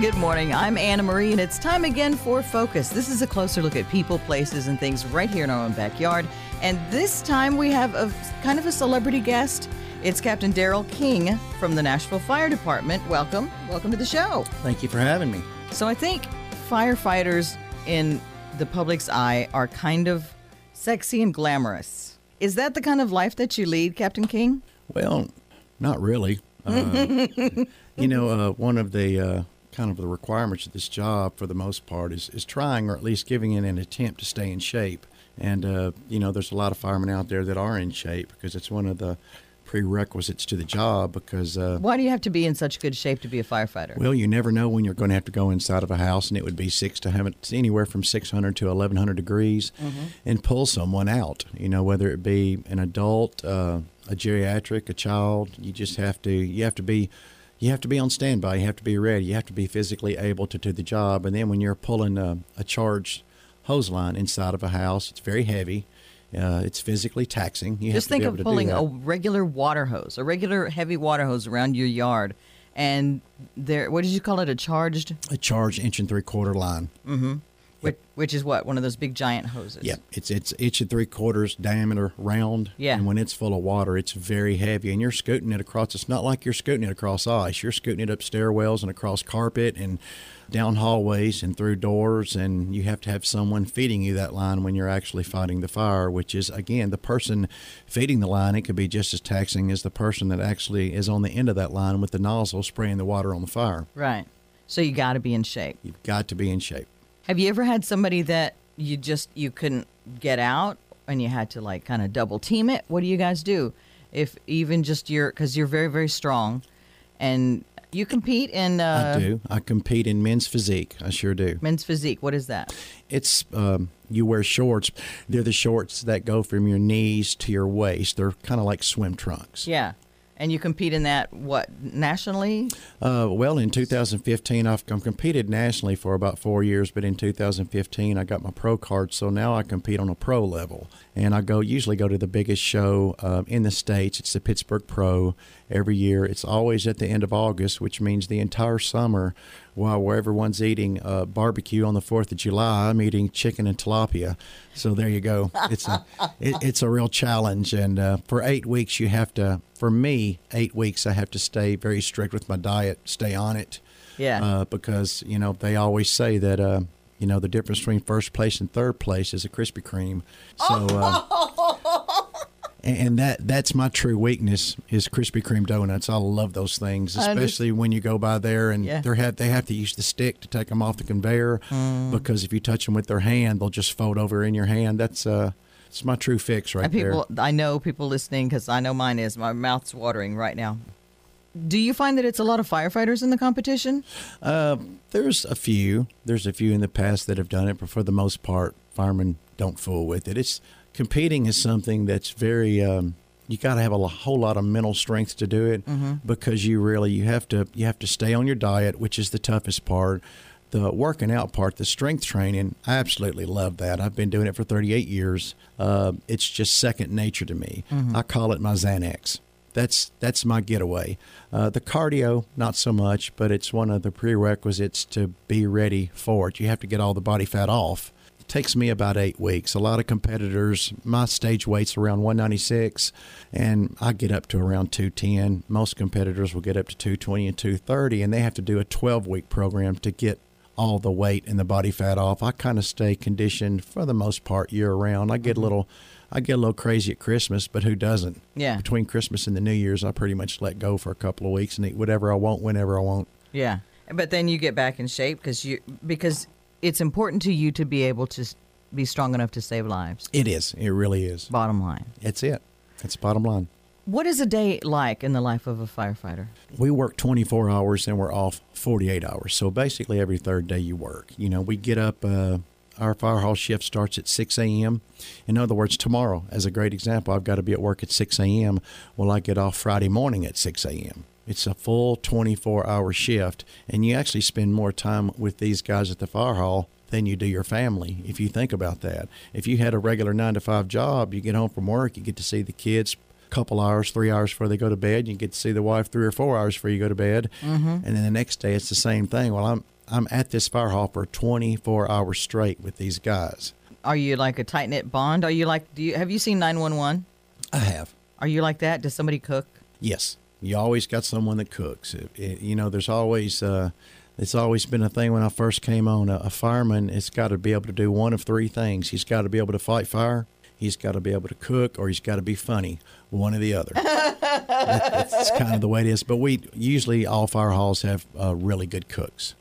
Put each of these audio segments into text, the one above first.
Good morning. I'm Anna Marie, and it's time again for Focus. This is a closer look at people, places, and things right here in our own backyard. And this time we have a kind of a celebrity guest. It's Captain Daryl King from the Nashville Fire Department. Welcome. Welcome to the show. Thank you for having me. So I think firefighters in the public's eye are kind of sexy and glamorous. Is that the kind of life that you lead, Captain King? Well, not really. Uh, you know, uh, one of the uh, kind of the requirements of this job, for the most part, is is trying or at least giving it an attempt to stay in shape. And uh, you know, there's a lot of firemen out there that are in shape because it's one of the prerequisites to the job. Because uh, Why do you have to be in such good shape to be a firefighter? well, you never know when you're going to have to go inside of a house, and it would be six to have it anywhere from 600 to 1100 degrees, and pull someone out. You know, whether it be an adult, uh, a geriatric, a child. You just have to. You have to be. You have to be on standby. You have to be ready. You have to be physically able to do the job. And then when you're pulling a, a charged hose line inside of a house, it's very heavy. Uh, it's physically taxing. You Just have think of pulling a regular water hose, a regular heavy water hose around your yard, and there. What did you call it? A charged, a charged inch and three quarter line. Which, which is what one of those big giant hoses. Yeah, it's it's inch and three quarters diameter round. Yeah. And when it's full of water, it's very heavy, and you're scooting it across. It's not like you're scooting it across ice. You're scooting it up stairwells and across carpet and down hallways and through doors, and you have to have someone feeding you that line when you're actually fighting the fire. Which is again the person feeding the line. It could be just as taxing as the person that actually is on the end of that line with the nozzle spraying the water on the fire. Right. So you got to be in shape. You've got to be in shape. Have you ever had somebody that you just you couldn't get out and you had to like kind of double team it? What do you guys do? If even just your because you're very very strong, and you compete in uh, I do. I compete in men's physique. I sure do. men's physique. What is that? it's um, you wear shorts. They're the shorts that go from your knees to your waist. They're kind of like swim trunks. Yeah, and you compete in that what nationally? Uh, well, in 2015, I've, I've competed nationally for about four years, but in 2015, I got my pro card, so now I compete on a pro level, and I go usually go to the biggest show uh, in the states. It's the Pittsburgh Pro every year. It's always at the end of August, which means the entire summer, while where everyone's eating uh, barbecue on the Fourth of July, I'm eating chicken and tilapia. So there you go. It's a it, it's a real challenge, and uh, for eight weeks you have to. For me, eight weeks I have to stay very strict with my diet, stay on it. Yeah. Uh, because you know they always say that uh, you know the difference between first place and third place is a Krispy Kreme. So. Uh, and that that's my true weakness is Krispy Kreme donuts. I love those things, especially when you go by there and Yeah. they have they have to use the stick to take them off the conveyor Mm. because if you touch them with their hand, they'll just fold over in your hand. That's uh, it's my true fix right and people, I know people listening because I know mine is. My mouth's watering right now. Do you find that it's a lot of firefighters in the competition? Uh, there's a few. There's a few in the past that have done it, but for the most part, firemen don't fool with it. It's competing is something that's very. Um, you got to have a whole lot of mental strength to do it because you really you have to you have to stay on your diet, which is the toughest part. The working out part, the strength training, I absolutely love that. I've been doing it for 38 years. Uh, it's just second nature to me. I call it my Xanax. That's that's my getaway. Uh, the cardio, not so much, but it's one of the prerequisites to be ready for it. You have to get all the body fat off. Takes me about eight weeks. A lot of competitors, my stage weight's around 196, and I get up to around 210. Most competitors will get up to 220 and 230, and they have to do a 12 week program to get all the weight and the body fat off. I kind of stay conditioned for the most part year round. I get a little, I get a little crazy at Christmas, but who doesn't? Yeah. Between Christmas and the New Year's, I pretty much let go for a couple of weeks and eat whatever I want whenever I want. Yeah, but then you get back in shape because you because it's important to you to be able to be strong enough to save lives. It is. It really is. Bottom line, It's it. It's bottom line. what is a day like in the life of a firefighter? We work 24 hours and we're off 48 hours. So basically, every third day you work. You know, we get up. Uh, our fire hall shift starts at 6 a.m. In other words, tomorrow, as a great example, I've got to be at work at 6 a.m. Well, I get off Friday morning at 6 a.m. It's a full 24 hour shift, and you actually spend more time with these guys at the fire hall than you do your family if you think about that. If you had a regular nine to five job, you get home from work, you get to see the kids a couple hours, three hours before they go to bed. You get to see the wife three or four hours before you go to bed, mm-hmm. and then the next day it's the same thing. Well, I'm I'm at this fire hall for 24 hours straight with these guys. Are you like a tight knit bond? Are you like? Do you have you seen nine one one? I have. Are you like that? Does somebody cook? Yes, you always got someone that cooks. It, it, you know, there's always. Uh, it's always been a thing when I first came on. A, a fireman has got to be able to do one of three things. He's got to be able to fight fire, he's got to be able to cook, or he's got to be funny. One or the other. that, that's kind of the way it is. But we usually all fire halls have uh, really good cooks.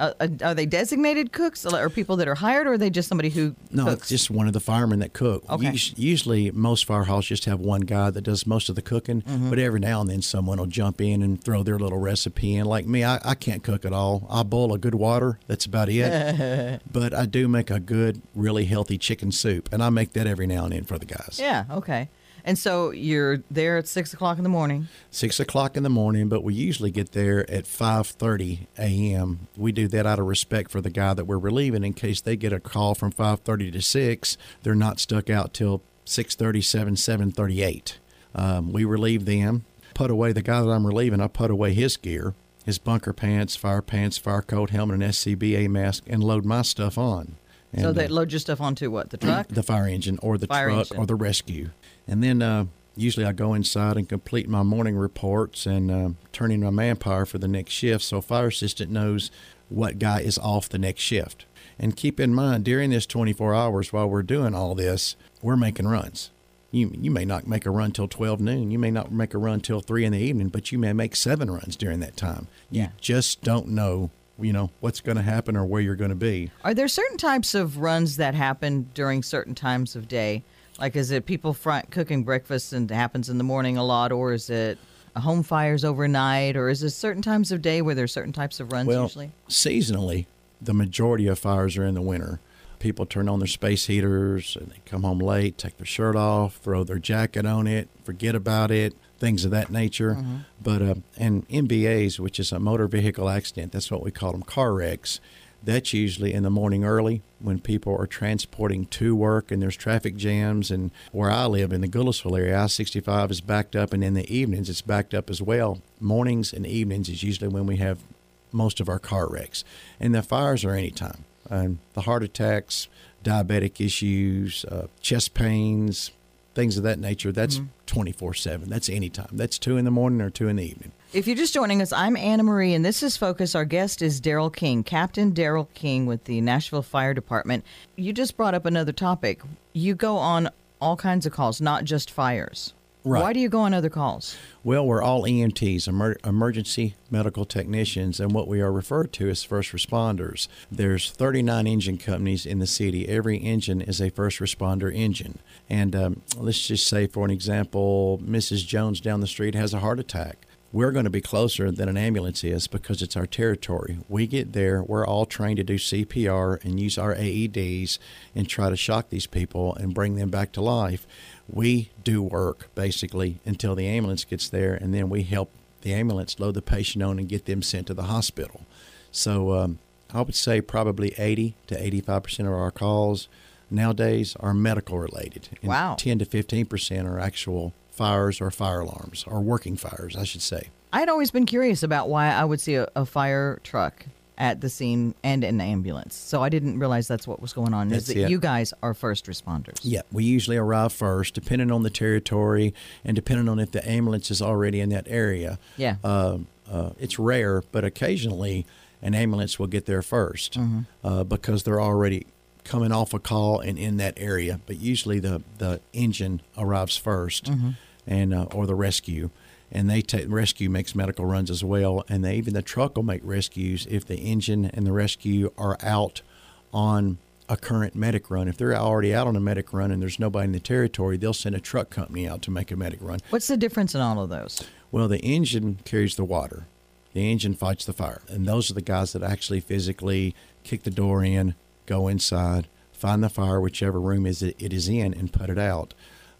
Uh, uh, are they designated cooks or people that are hired, or are they just somebody who No, cooks? it's just one of the firemen that cook. Okay. Us- Usually, most fire halls just have one guy that does most of the cooking, Mm-hmm. but every now and then someone will jump in and throw their little recipe in. Like me, I, I can't cook at all. I boil a good water. That's about it. but I do make a good, really healthy chicken soup, and I make that every now and then for the guys. yeah, okay. And so you're there at six o'clock in the morning. Six o'clock in the morning, but we usually get there at five thirty a.m. We do that out of respect for the guy that we're relieving, in case they get a call from five thirty to six. They're not stuck out till six thirty, seven, seven thirty-eight. Um, we relieve them. Put away the guy that I'm relieving. I put away his gear, his bunker pants, fire pants, fire coat, helmet, and SCBA mask, and load my stuff on. And, so they uh, load your stuff onto what? The truck? the fire engine or the Fire truck engine. or the rescue. And then uh, usually I go inside and complete my morning reports and uh, turn in my manpower for the next shift so fire assistant knows what guy is off the next shift. And keep in mind, during this 24 hours while we're doing all this, we're making runs. You, you may not make a run till 12 noon. You may not make a run till 3 in the evening, but you may make seven runs during that time. You Yeah. just don't know, you know, what's going to happen or where you're going to be. Are there certain types of runs that happen during certain times of day? Like, is it people fry, cooking breakfast and it happens in the morning a lot, or is it home fires overnight, or is it certain times of day where there's certain types of runs Well, usually? seasonally, the majority of fires are in the winter. People turn on their space heaters and they come home late, take their shirt off, throw their jacket on it, forget about it, things of that nature. But uh, and MVAs, which is a motor vehicle accident, that's what we call them, car wrecks. That's usually in the morning early when people are transporting to work and there's traffic jams. And where I live in the Goodlettsville area, I 65 is backed up, and in the evenings it's backed up as well. Mornings and evenings is usually when we have most of our car wrecks. And the fires are anytime. And the heart attacks, diabetic issues, uh, chest pains, things of that nature, that's mm-hmm. 24 7. That's anytime. That's 2 in the morning or 2 in the evening. If you're just joining us, I'm Anna Marie, and this is Focus. Our guest is Daryl King, Captain Daryl King with the Nashville Fire Department. You just brought up another topic. You go on all kinds of calls, not just fires. Right. Why do you go on other calls? Well, we're all EMTs, emer- emergency medical technicians, and what we are referred to as first responders. There's 39 engine companies in the city. Every engine is a first responder engine. And um, let's just say, for an example, Mrs. Jones down the street has a heart attack. We're going to be closer than an ambulance is because it's our territory. We get there, we're all trained to do CPR and use our AEDs and try to shock these people and bring them back to life. We do work basically until the ambulance gets there, and then we help the ambulance load the patient on and get them sent to the hospital. So um, I would say probably 80 to 85 percent of our calls nowadays are medical related. And Wow. 10 to 15 percent are actual fires or fire alarms or working fires, I should say. I'd always been curious about why I would see a, a fire truck at the scene and in an ambulance. So I didn't realize that's what was going on. is that it. you guys are first responders? Yeah, we usually arrive first, depending on the territory and depending on if the ambulance is already in that area. Yeah. Uh, uh, it's rare, but occasionally an ambulance will get there 1st uh, because they're already coming off a call and in that area. But usually the, the engine arrives 1st and uh, or the rescue. And they take rescue makes medical runs as well, and they even the truck will make rescues if the engine and the rescue are out on a current medic run. If they're already out on a medic run and there's nobody in the territory, they'll send a truck company out to make a medic run. What's the difference in all of those? Well, the engine carries the water. The engine fights the fire. And those are the guys that actually physically kick the door in, go inside, find the fire, whichever room is it, it is in, and put it out.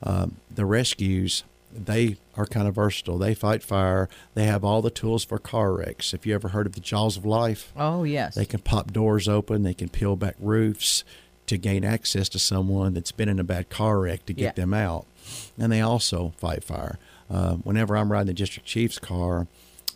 Um, the rescues, they are kind of versatile. They fight fire. They have all the tools for car wrecks. If you ever heard of the Jaws of Life, Oh, yes. they can pop doors open. They can peel back roofs, to gain access to someone that's been in a bad car wreck to get Yeah. them out. And they also fight fire. Uh, whenever I'm riding the district chief's car,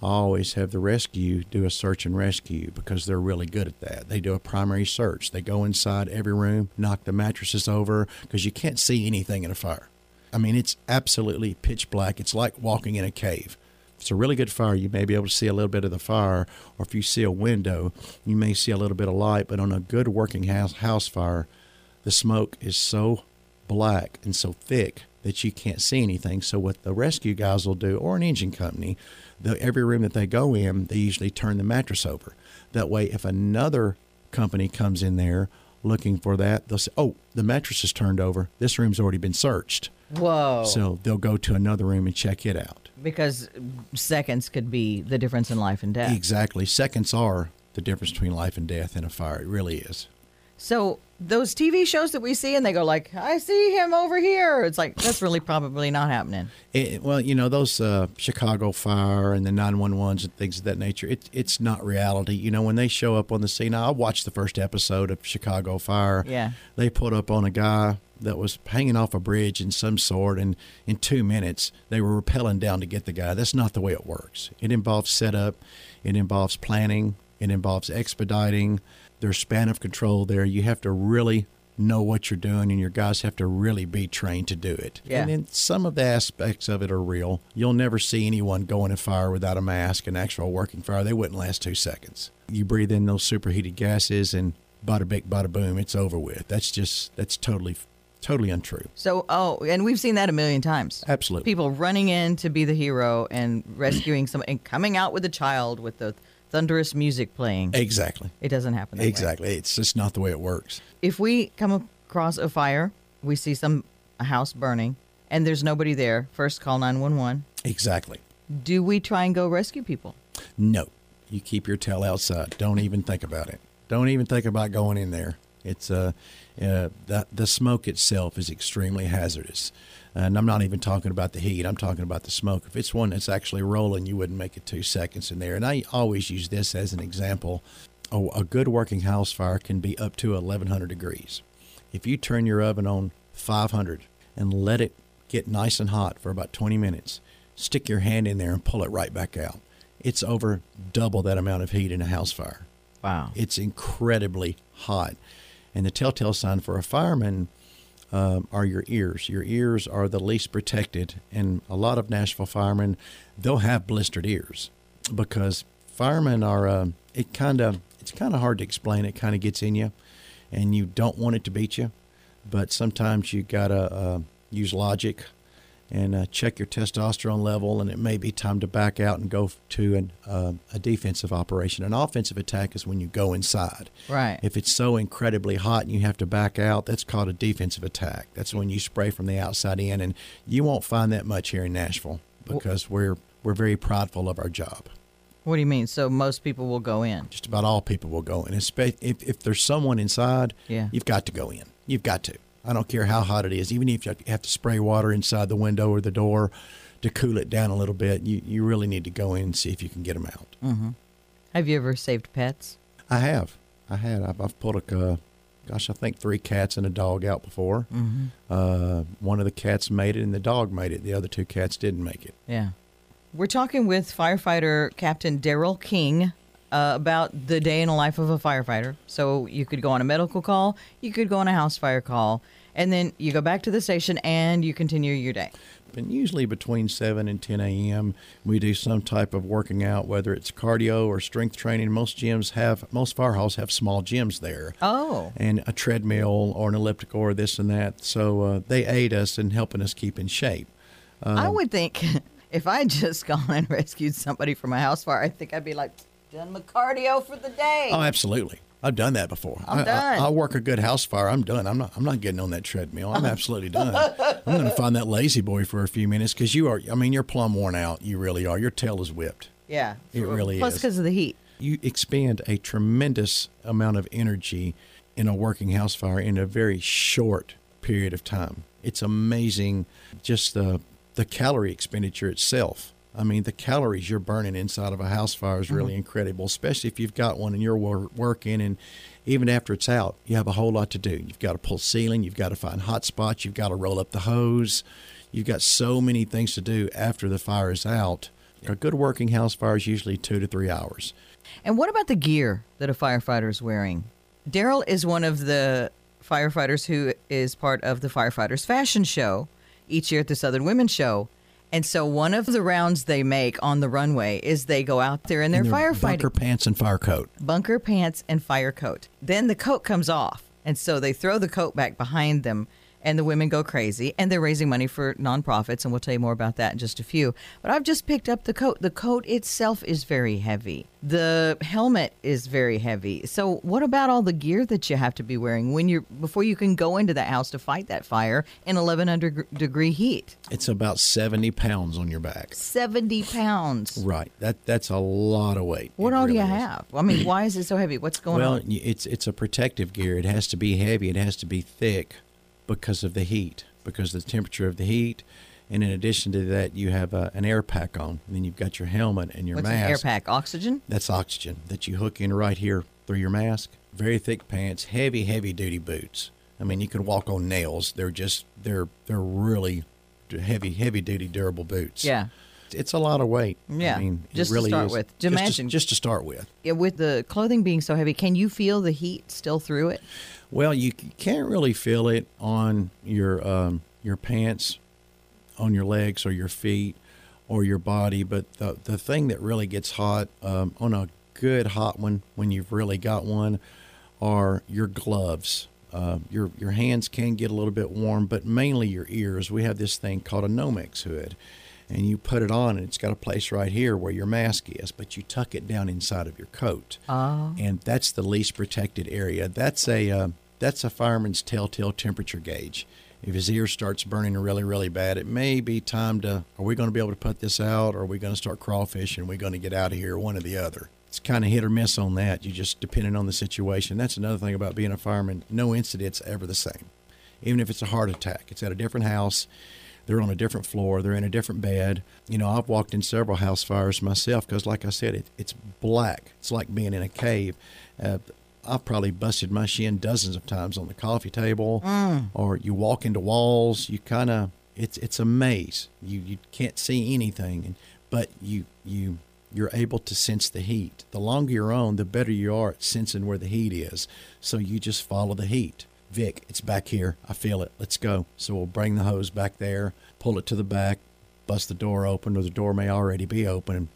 I always have the rescue do a search and rescue because they're really good at that. They do a primary search. They go inside every room, knock the mattresses over because you can't see anything in a fire. I mean, it's absolutely pitch black. It's like walking in a cave. If it's a really good fire, you may be able to see a little bit of the fire, or if you see a window, you may see a little bit of light. But on a good working house, house fire, the smoke is so black and so thick that you can't see anything. So what the rescue guys will do, or an engine company, the, every room that they go in, they usually turn the mattress over. That way, if another company comes in there looking for that, they'll say, "Oh, the mattress is turned over. This room's already been searched." Whoa. So they'll go to another room and check it out. because seconds could be the difference in life and death. Exactly. Seconds are the difference between life and death in a fire. It really is. So those TV shows that we see and they go like, "I see him over here." It's like that's really probably not happening. It, well, you know those uh, Chicago fire and the nine one ones and things of that nature. It, it's not reality. You know when they show up on the scene. I watched the first episode of Chicago Fire. Yeah. They put up on a guy that was hanging off a bridge in some sort, and in two minutes they were rappelling down to get the guy. That's not the way it works. It involves setup. It involves planning. It involves expediting. There's span of control there. You have to really know what you're doing, and your guys have to really be trained to do it. Yeah. And then some of the aspects of it are real. You'll never see anyone going in a fire without a mask, an actual working fire. They wouldn't last two seconds. You breathe in those superheated gases, and bada bing, bada boom, it's over with. That's just, that's totally, totally untrue. So, oh, and we've seen that a million times. Absolutely. People running in to be the hero and rescuing someone and coming out with a child with the thunderous music playing. Exactly. It doesn't happen that way. Exactly. It's just not the way it works. If we come across a fire, we see some a house burning, and there's nobody there. First, call nine one one. Exactly. Do we try and go rescue people? No, you keep your tail outside. Don't even think about it. Don't even think about going in there. It's uh, uh the the smoke itself is extremely hazardous, and I'm not even talking about the heat. I'm talking about the smoke. If it's one that's actually rolling, you wouldn't make it two seconds in there. And I always use this as an example. A, a good working house fire can be up to 1100 degrees. If you turn your oven on 500 and let it get nice and hot for about 20 minutes, stick your hand in there and pull it right back out. It's over double that amount of heat in a house fire. Wow. It's incredibly hot. And the telltale sign for a fireman um, are your ears. Your ears are the least protected. And a lot of Nashville firemen, they'll have blistered ears because firemen are, uh, it kind of, it's kind of hard to explain. It kind of gets in you and you don't want it to beat you. But sometimes you got to uh, use logic and uh, check your testosterone level, and it may be time to back out and go to an, uh, a defensive operation. An offensive attack is when you go inside. Right. If it's so incredibly hot and you have to back out, that's called a defensive attack. That's when you spray from the outside in, and you won't find that much here in Nashville because we're we're very prideful of our job. What do you mean? So most people will go in. Just about all people will go in. If if there's someone inside, Yeah. you've got to go in. You've got to. I don't care how hot it is. Even if you have to spray water inside the window or the door to cool it down a little bit, you, you really need to go in and see if you can get them out. Have you ever saved pets? I have. I had. I've, I've pulled a, uh, gosh, I think three cats and a dog out before. Mm-hmm. Uh, one of the cats made it and the dog made it. The other two cats didn't make it. Yeah. We're talking with firefighter Captain Daryl King uh, about the day in the life of a firefighter. So you could go on a medical call, you could go on a house fire call, and then you go back to the station and you continue your day. And usually between 7 and 10 a.m., we do some type of working out, whether it's cardio or strength training. Most gyms have, most fire halls have small gyms there. Oh. and a treadmill or an elliptical or this and that. So uh, they aid us in helping us keep in shape. I Um, would think if I just gone and rescued somebody from a house fire, I think I'd be like, done my cardio for the day. Oh, absolutely. I've done that before. I'm I, done. I, will work a good house fire. I'm done. I'm not. I'm not getting on that treadmill. I'm absolutely done. I'm going to find that lazy boy for a few minutes because you are. I mean, you're plumb worn out. You really are. Your tail is whipped. yeah. It really Plus is. because of the heat. You expend a tremendous amount of energy in a working house fire in a very short period of time. It's amazing, just the the calorie expenditure itself I mean, the calories you're burning inside of a house fire is really mm-hmm. incredible, especially if you've got one and you're wor- working. And even after it's out, you have a whole lot to do. You've got to pull ceiling, you've got to find hot spots, you've got to roll up the hose. You've got so many things to do after the fire is out. A good working house fire is usually two to three hours. And what about the gear that a firefighter is wearing? Daryl is one of the firefighters who is part of the Firefighters Fashion Show each year at the Southern Women's Show. And so one of the rounds they make on the runway is they go out there in their And they're firefighting bunker pants and fire coat. bunker pants and fire coat. Then the coat comes off. And so they throw the coat back behind them and the women go crazy and they're raising money for nonprofits and we'll tell you more about that in just a few. But I've just picked up the coat. The coat itself is very heavy. The helmet is very heavy. So what about all the gear that you have to be wearing when you're before you can go into that house to fight that fire in 1100 degree heat? It's about 70 pounds on your back. 70 pounds. Right. That That's a lot of weight. What It all do you really is. have? I mean, why is it so heavy? What's going Well, on? well it's it's a protective gear. It has to be heavy. It has to be thick because of the heat, because of the temperature of the heat. And in addition to that, you have uh, an air pack on. And then you've got your helmet and your What's mask. an air pack? Oxygen? That's oxygen that you hook in right here through your mask. Very thick pants, heavy, heavy duty boots. I mean, you can walk on nails. They're just they're they're really heavy, heavy duty, durable boots. Yeah. It's a lot of weight. Yeah, I mean, just to start is. with. Just Imagine- just to start with. Yeah, with the clothing being so heavy, can you feel the heat still through it? Well, you can't really feel it on your um, your pants, on your legs or your feet or your body. But the the thing that really gets hot um, on a good hot one, when you've really got one, are your gloves. Uh, your your hands can get a little bit warm, but mainly your ears. We have this thing called a Nomex hood, and you put it on, and it's got a place right here where your mask is, but you tuck it down inside of your coat Oh. and that's the least protected area. That's a uh, that's a fireman's telltale temperature gauge. If his ear starts burning really, really bad, it may be time to. Are we going to be able to put this out? Or are we going to start crawfishing? Are we going to get out of here? One or the other. It's kind of hit or miss on that. You just depending on the situation. That's another thing about being a fireman. No incident's ever the same. Even if it's a heart attack, it's at a different house. They're on a different floor. They're in a different bed. You know, I've walked in several house fires myself because, like I said, it, it's black. It's like being in a cave. Uh, I've probably busted my shin dozens of times on the coffee table, or you walk into walls. You kind of it's it's a maze. You you can't see anything, and but you you you're able to sense the heat. The longer you're on, the better you are at sensing where the heat is. So you just follow the heat. Vic, it's back here. I feel it. Let's go. So we'll bring the hose back there, pull it to the back, bust the door open, or the door may already be open, and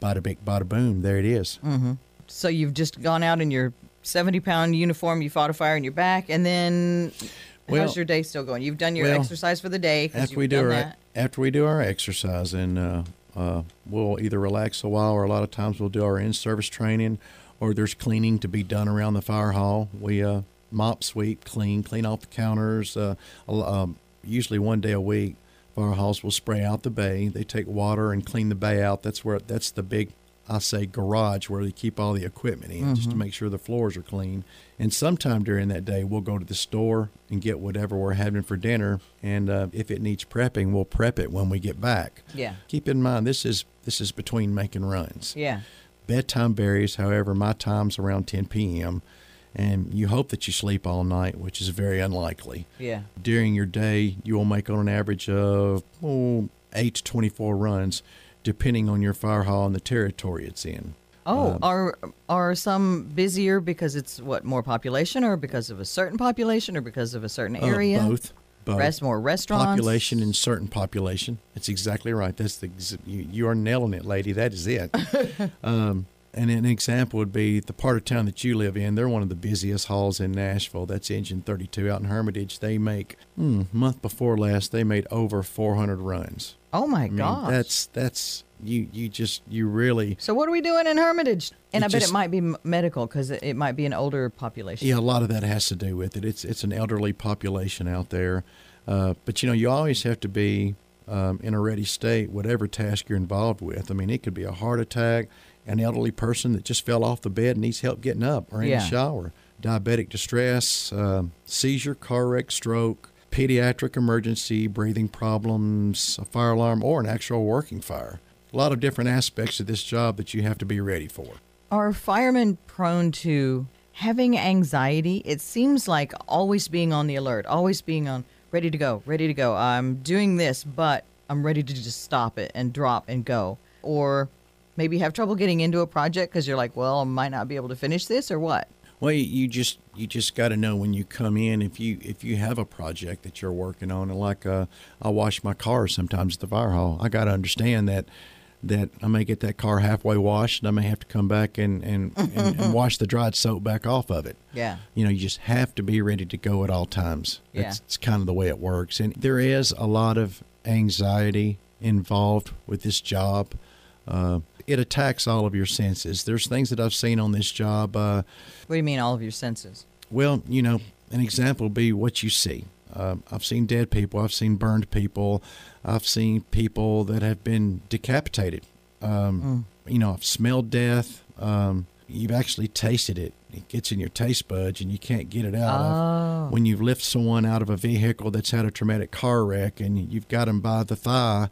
bada big, bada boom, there it is. Mm-hmm. So you've just gone out in your 70 pound uniform, you fought a fire in your back, and then Well- how's your day still going? You've done your well, exercise for the day. after we do our that. after we do our exercise and uh, uh, we'll either relax a while or a lot of times we'll do our in-service training or there's cleaning to be done around the fire hall we uh, mop sweep clean clean off the counters uh, um, usually one day a week fire halls will spray out the bay they take water and clean the bay out that's where that's the big I say garage where they keep all the equipment in just to make sure the floors are clean. And sometime during that day, we'll go to the store and get whatever we're having for dinner. And uh, if it needs prepping, we'll prep it when we get back. Yeah. Keep in mind this is this is between making runs. Yeah. Bedtime varies. However, my time's around 10 p.m. And you hope that you sleep all night, which is very unlikely. Yeah. During your day, you will make on an average of oh, 8 to 24 runs, depending on your fire hall and the territory it's in. Oh, Um, are are some busier because it's what more population, or because of a certain population, or because of a certain Uh, area? both. Both. Rest more restaurants. population and certain population. That's exactly right. That's the you, you are nailing it, lady. That is it. um, and an example would be the part of town that you live in. They're one of the busiest halls in Nashville. That's Engine 32 out in Hermitage. They make hmm, month before last they made over 400 runs. Oh my I mean, gosh. that's that's you you just you really so what are we doing in Hermitage? And I bet it might be medical because it, it might be an older population. Yeah, a lot of that has to do with it. It's it's an elderly population out there, uh, but you know you always have to be um, in a ready state, whatever task you're involved with. I mean, it could be a heart attack, an elderly person that just fell off the bed and needs help getting up, or in Yeah. the shower, diabetic distress, um seizure, car wreck, stroke, pediatric emergency, breathing problems, a fire alarm, or an actual working fire. a lot of different aspects of this job that you have to be ready for. Are firemen prone to having anxiety? It seems like always being on the alert, always being on ready to go, ready to go. I'm doing this, but I'm ready to just stop it and drop and go. Or maybe have trouble getting into a project because you're like, well, I might not be able to finish this or what? Well, you just you just got to know when you come in if you if you have a project that you're working on, and like uh, I wash my car sometimes at the fire hall. I got to understand that that I may get that car halfway washed, and I may have to come back and and, and, and wash the dried soap back off of it. Yeah, you know, you just have to be ready to go at all times. Yeah, it's, it's kind of the way it works, and there is a lot of anxiety involved with this job. Uh, it attacks all of your senses. There's things that I've seen on this job. Uh, what do you mean, all of your senses? Well, you know, an example would be what you see. Uh, I've seen dead people. I've seen burned people. I've seen people that have been decapitated. Um, mm. You know, I've smelled death. Um, you've actually tasted it. It gets in your taste buds and you can't get it out oh. of. When you lift someone out of a vehicle that's had a traumatic car wreck and you've got them by the thigh,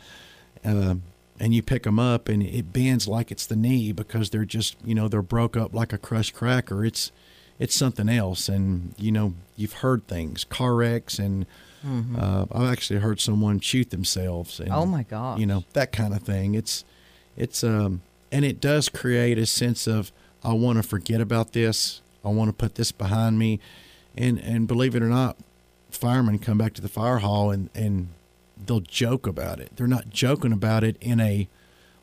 uh, and you pick them up and it bends like it's the knee because they're just you know they're broke up like a crushed cracker. It's it's something else. And you know you've heard things car wrecks and mm-hmm. uh, i've actually heard someone shoot themselves and, oh my god you know that kind of thing. It's it's um and it does create a sense of i want to forget about this. I want to put this behind me. And and believe it or not firemen come back to the fire hall and and they'll joke about it. They're not joking about it in a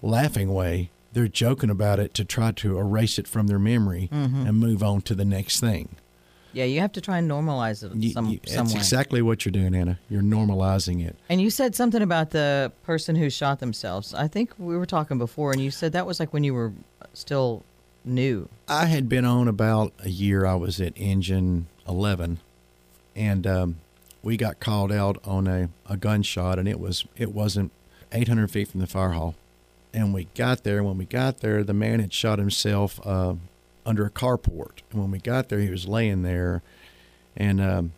laughing way. They're joking about it to try to erase it from their memory mm-hmm. and move on to the next thing. Yeah, you have to try and normalize it you, some, you, some That's way. exactly what you're doing, Anna. You're normalizing it. And you said something about the person who shot themselves. I think we were talking before, and you said that was like when you were still new. I had been on about a year. I was at Engine 11, and um, we got called out on a, a gunshot, and it was it wasn't 800 feet from the fire hall. And we got there. When we got there, the man had shot himself uh, under a carport. And when we got there, he was laying there, and um,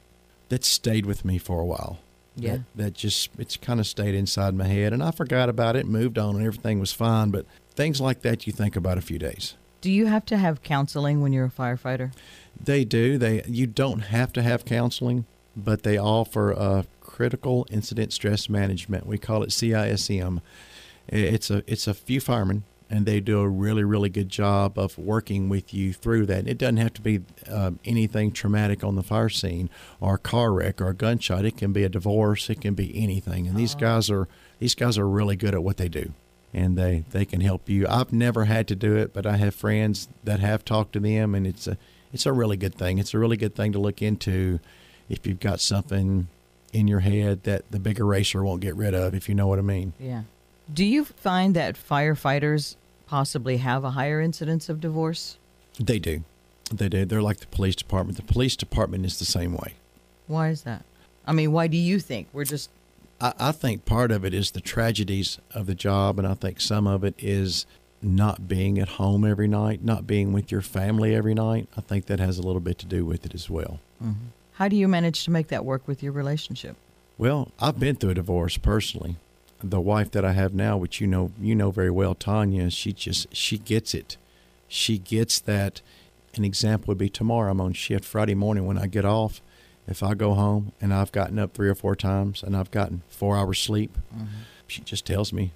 that stayed with me for a while. Yeah, that, that just it's kind of stayed inside my head, and I forgot about it, moved on, and everything was fine. But things like that, you think about a few days. Do you have to have counseling when you're a firefighter? They do. They you don't have to have counseling but they offer a critical incident stress management. We call it CISM. It's a it's a few firemen, and they do a really really good job of working with you through that. It doesn't have to be uh, anything traumatic on the fire scene or a car wreck or a gunshot. It can be a divorce. It can be anything. And these guys are these guys are really good at what they do and they they can help you. I've never had to do it, but I have friends that have talked to them, and it's a it's a really good thing. It's a really good thing to look into if you've got something in your head that the big eraser won't get rid of, if you know what I mean. Yeah. Do you find that firefighters possibly have a higher incidence of divorce? They do. They do. They're like the police department. The police department is the same way. Why is that? I mean, why do you think we're just? I, I think part of it is the tragedies of the job, and I think some of it is not being at home every night, not being with your family every night. I think that has a little bit to do with it as well. Mm-hmm. How do you manage to make that work with your relationship? Well, I've been through a divorce personally. The wife that I have now, which you know you know very well, Tanya, she just she gets it. She gets that. An example would be tomorrow. I'm on shift Friday morning when I get off. If I go home and I've gotten up three or four times and I've gotten four hours sleep, mm-hmm. she just tells me,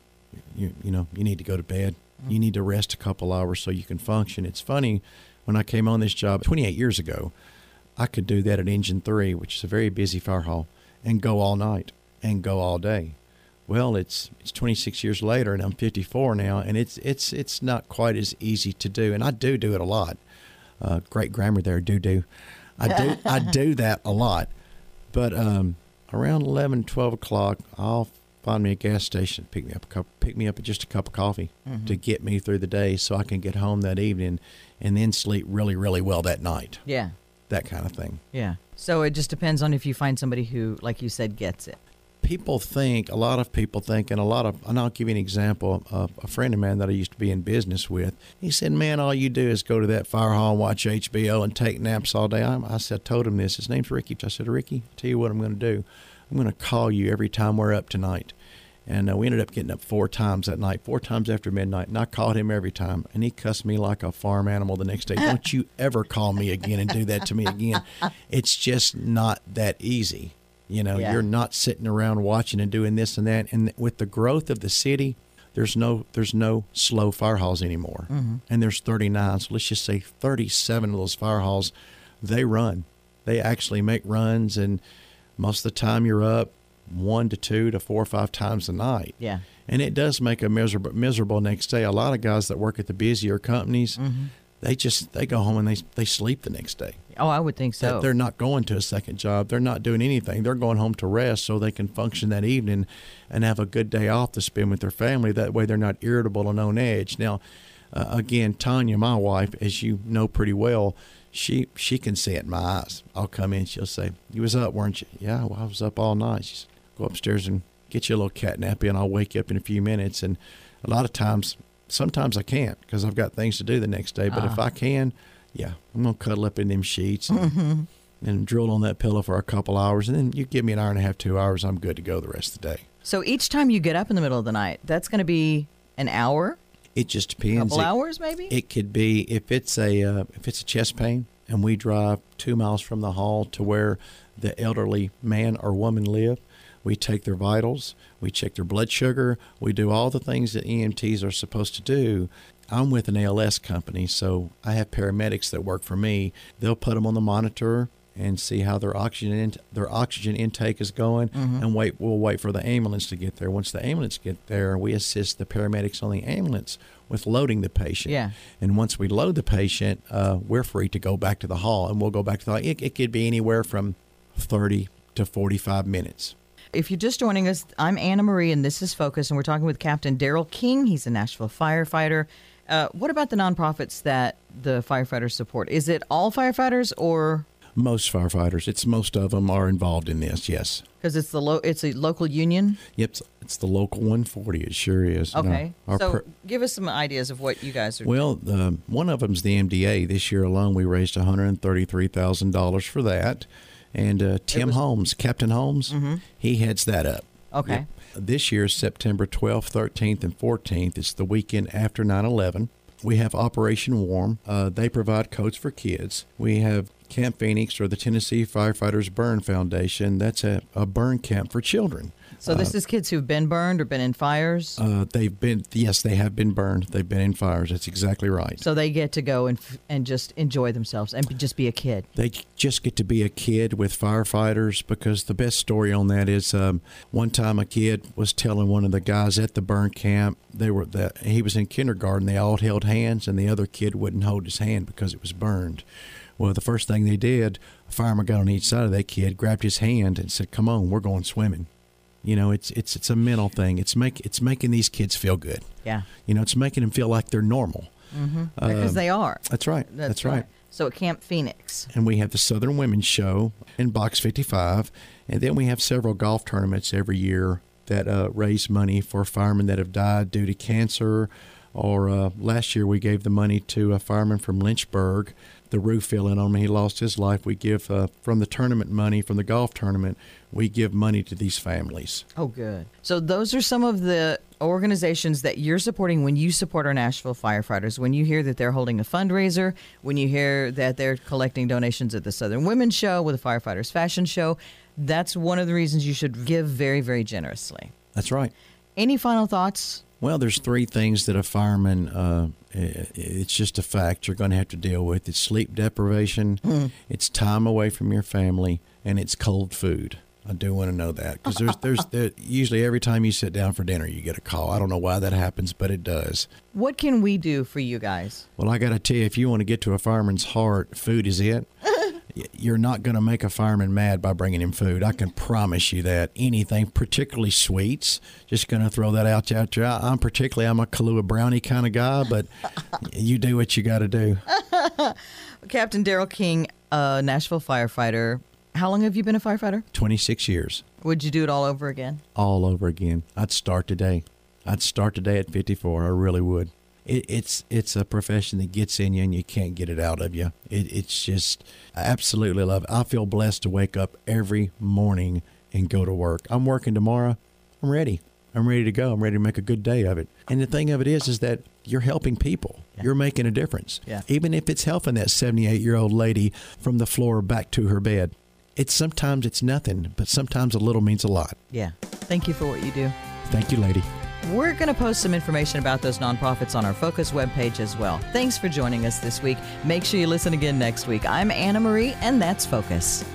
you you know, you need to go to bed. Mm-hmm. You need to rest a couple hours so you can function. It's funny when I came on this job 28 years ago. I could do that at Engine 3, which is a very busy fire hall, and go all night and go all day. Well, it's it's 26 years later, and I'm 54 now, and it's it's it's not quite as easy to do, and I do do it a lot. Uh, great grammar there, do do. I do I do that a lot, but um, around 11, 12 o'clock, I'll find me a gas station, pick me up a cup, pick me up just a cup of coffee mm-hmm. to get me through the day, so I can get home that evening, and then sleep really really well that night. Yeah that kind of thing. Yeah. So it just depends on if you find somebody who, like you said, gets it. People think, a lot of people think, and a lot of, and I'll give you an example. Uh, a friend of mine that I used to be in business with, he said, Man, all you do is go to that fire hall and watch HBO and take naps all day. I, I said, I told him this. His name's Ricky. I said, Ricky, tell you what I'm going to do. I'm going to call you every time we're up tonight. And uh, we ended up getting up four times that night, four times after midnight. And I called him every time. And he cussed me like a farm animal the next day. Don't you ever call me again and do that to me again. It's just not that easy. You know, Yeah. you're not sitting around watching and doing this and that. And with the growth of the city, there's no there's no slow fire halls anymore. And there's 39. So let's just say 37 of those fire halls, they run. They actually make runs, and most of the time you're up one to two to four or five times a night. Yeah. And it does make a miserable miserable next day. A lot of guys that work at the busier companies, they just they go home and they they sleep the next day. Oh, I would think so. They're not going to a second job. They're not doing anything. They're going home to rest so they can function that evening and have a good day off to spend with their family. That way they're not irritable and on edge. Now, uh, again, Tanya, my wife, as you know pretty well, she she can see it in my eyes. I'll come in, she'll say, "You was up, weren't you?" "Yeah, well, I was up all night." She said, "Go upstairs and get you a little cat nappy, and I'll wake you up in a few minutes." And a lot of times, sometimes I can't because I've got things to do the next day. But if I can, yeah, I'm gonna cuddle up in them sheets and, and drool on that pillow for a couple hours, and then you give me an hour and a half, two hours, I'm good to go the rest of the day. so each time you get up in the middle of the night, that's going to be an hour, It just a depends. couple It- hours, maybe. It could be if it's a uh, if it's a chest pain and we drive two miles from the hall to where the elderly man or woman live. We take their vitals, we check their blood sugar, we do all the things that EMTs are supposed to do. I'm with an ALS company, so I have paramedics that work for me. They'll put them on the monitor and see how their oxygen in, their oxygen intake is going, and wait. We'll wait for the ambulance to get there. Once the ambulance get there, we assist the paramedics on the ambulance with loading the patient. Yeah. And once we load the patient, uh, we're free to go back to the hall, and we'll go back to the hall. It, it could be anywhere from 30 to 45 minutes. If you're just joining us, I'm Anna Marie, and this is Focus, and we're talking with Captain Daryl King. He's a Nashville firefighter. Uh, what about the nonprofits that the firefighters support? Is it all firefighters, or Most firefighters, it's most of them are involved in this. Yes. because it's the lo- it's a local union? Yep. It's, the local 140. It sure is. Okay, our so pr- give us some ideas of what you guys are. Well, um, one of them's the MDA. This year alone, we raised one hundred thirty-three thousand dollars for that. And uh, Tim was- Holmes, Captain Holmes, he heads that up. Okay. Yep. This year, September 12th, 13th, and 14th. It's the weekend after 9 11. We have Operation Warm. Uh, they provide coats for kids. We have Camp Phoenix or the Tennessee Firefighters Burn Foundation. That's a, a burn camp for children. So this is kids who've been burned or been in fires. Uh, they've been, yes, they have been burned. They've been in fires. That's exactly right. so they get to go and f- and just enjoy themselves and just be a kid. They just get to be a kid with firefighters because the best story on that is um, one time a kid was telling one of the guys at the burn camp they were that he was in kindergarten. They all held hands, and the other kid wouldn't hold his hand because it was burned. Well, the first thing they did, a fireman got on each side of that kid, grabbed his hand, and said, "Come on, we're going swimming." You know, it's it's it's a mental thing. It's make it's making these kids feel good. Yeah, You know, it's making them feel like they're normal. because they are. That's right. That's, right. So at Camp Phoenix. and we have the Southern Women's Show in Box 55, and then we have several golf tournaments every year that uh, raise money for firemen that have died due to cancer. Or uh, last year we gave the money to a fireman from Lynchburg. The roof fell in on him; he lost his life. We give uh, from the tournament money from the golf tournament. We give money to these families. Oh, good. So those are some of the organizations that you're supporting when you support our Nashville firefighters. When you hear that they're holding a fundraiser, when you hear that they're collecting donations at the Southern Women's Show with the Firefighters Fashion Show, that's one of the reasons you should give very, very generously. That's right. Any final thoughts? Well, there's three things that a fireman, uh, it's just a fact you're going to have to deal with. It's sleep deprivation, it's time away from your family, and it's cold food. I do want to know that because there's, there's, there, usually every time you sit down for dinner, you get a call. I don't know why that happens, but it does. What can we do for you guys? Well, I got to tell you, if you want to get to a fireman's heart, food is it. You're not going to make a fireman mad by bringing him food. I can promise you that. Anything, particularly sweets, just going to throw that out out there. I'm particularly, I'm a Kahlua brownie kind of guy, but you do what you got to do. Captain Daryl King, a Nashville firefighter. How long have you been a firefighter? 26 years, Would you do it all over again? all over again. I'd start today. I'd start today at 54. I really would. It, it's it's a profession that gets in you and you can't get it out of you. It, it's just I absolutely love it. I feel blessed to wake up every morning and go to work. I'm working tomorrow. I'm ready. I'm ready to go. I'm ready to make a good day of it. And the thing of it is, is that you're helping people. Yeah. You're making a difference. Yeah. Even if it's helping that 78 year old lady from the floor back to her bed. It's sometimes it's nothing, but sometimes a little means a lot. Yeah. Thank you for what you do. Thank you, lady. We're going to post some information about those nonprofits on our Focus webpage as well. Thanks for joining us this week. Make sure you listen again next week. I'm Anna Marie, and that's Focus.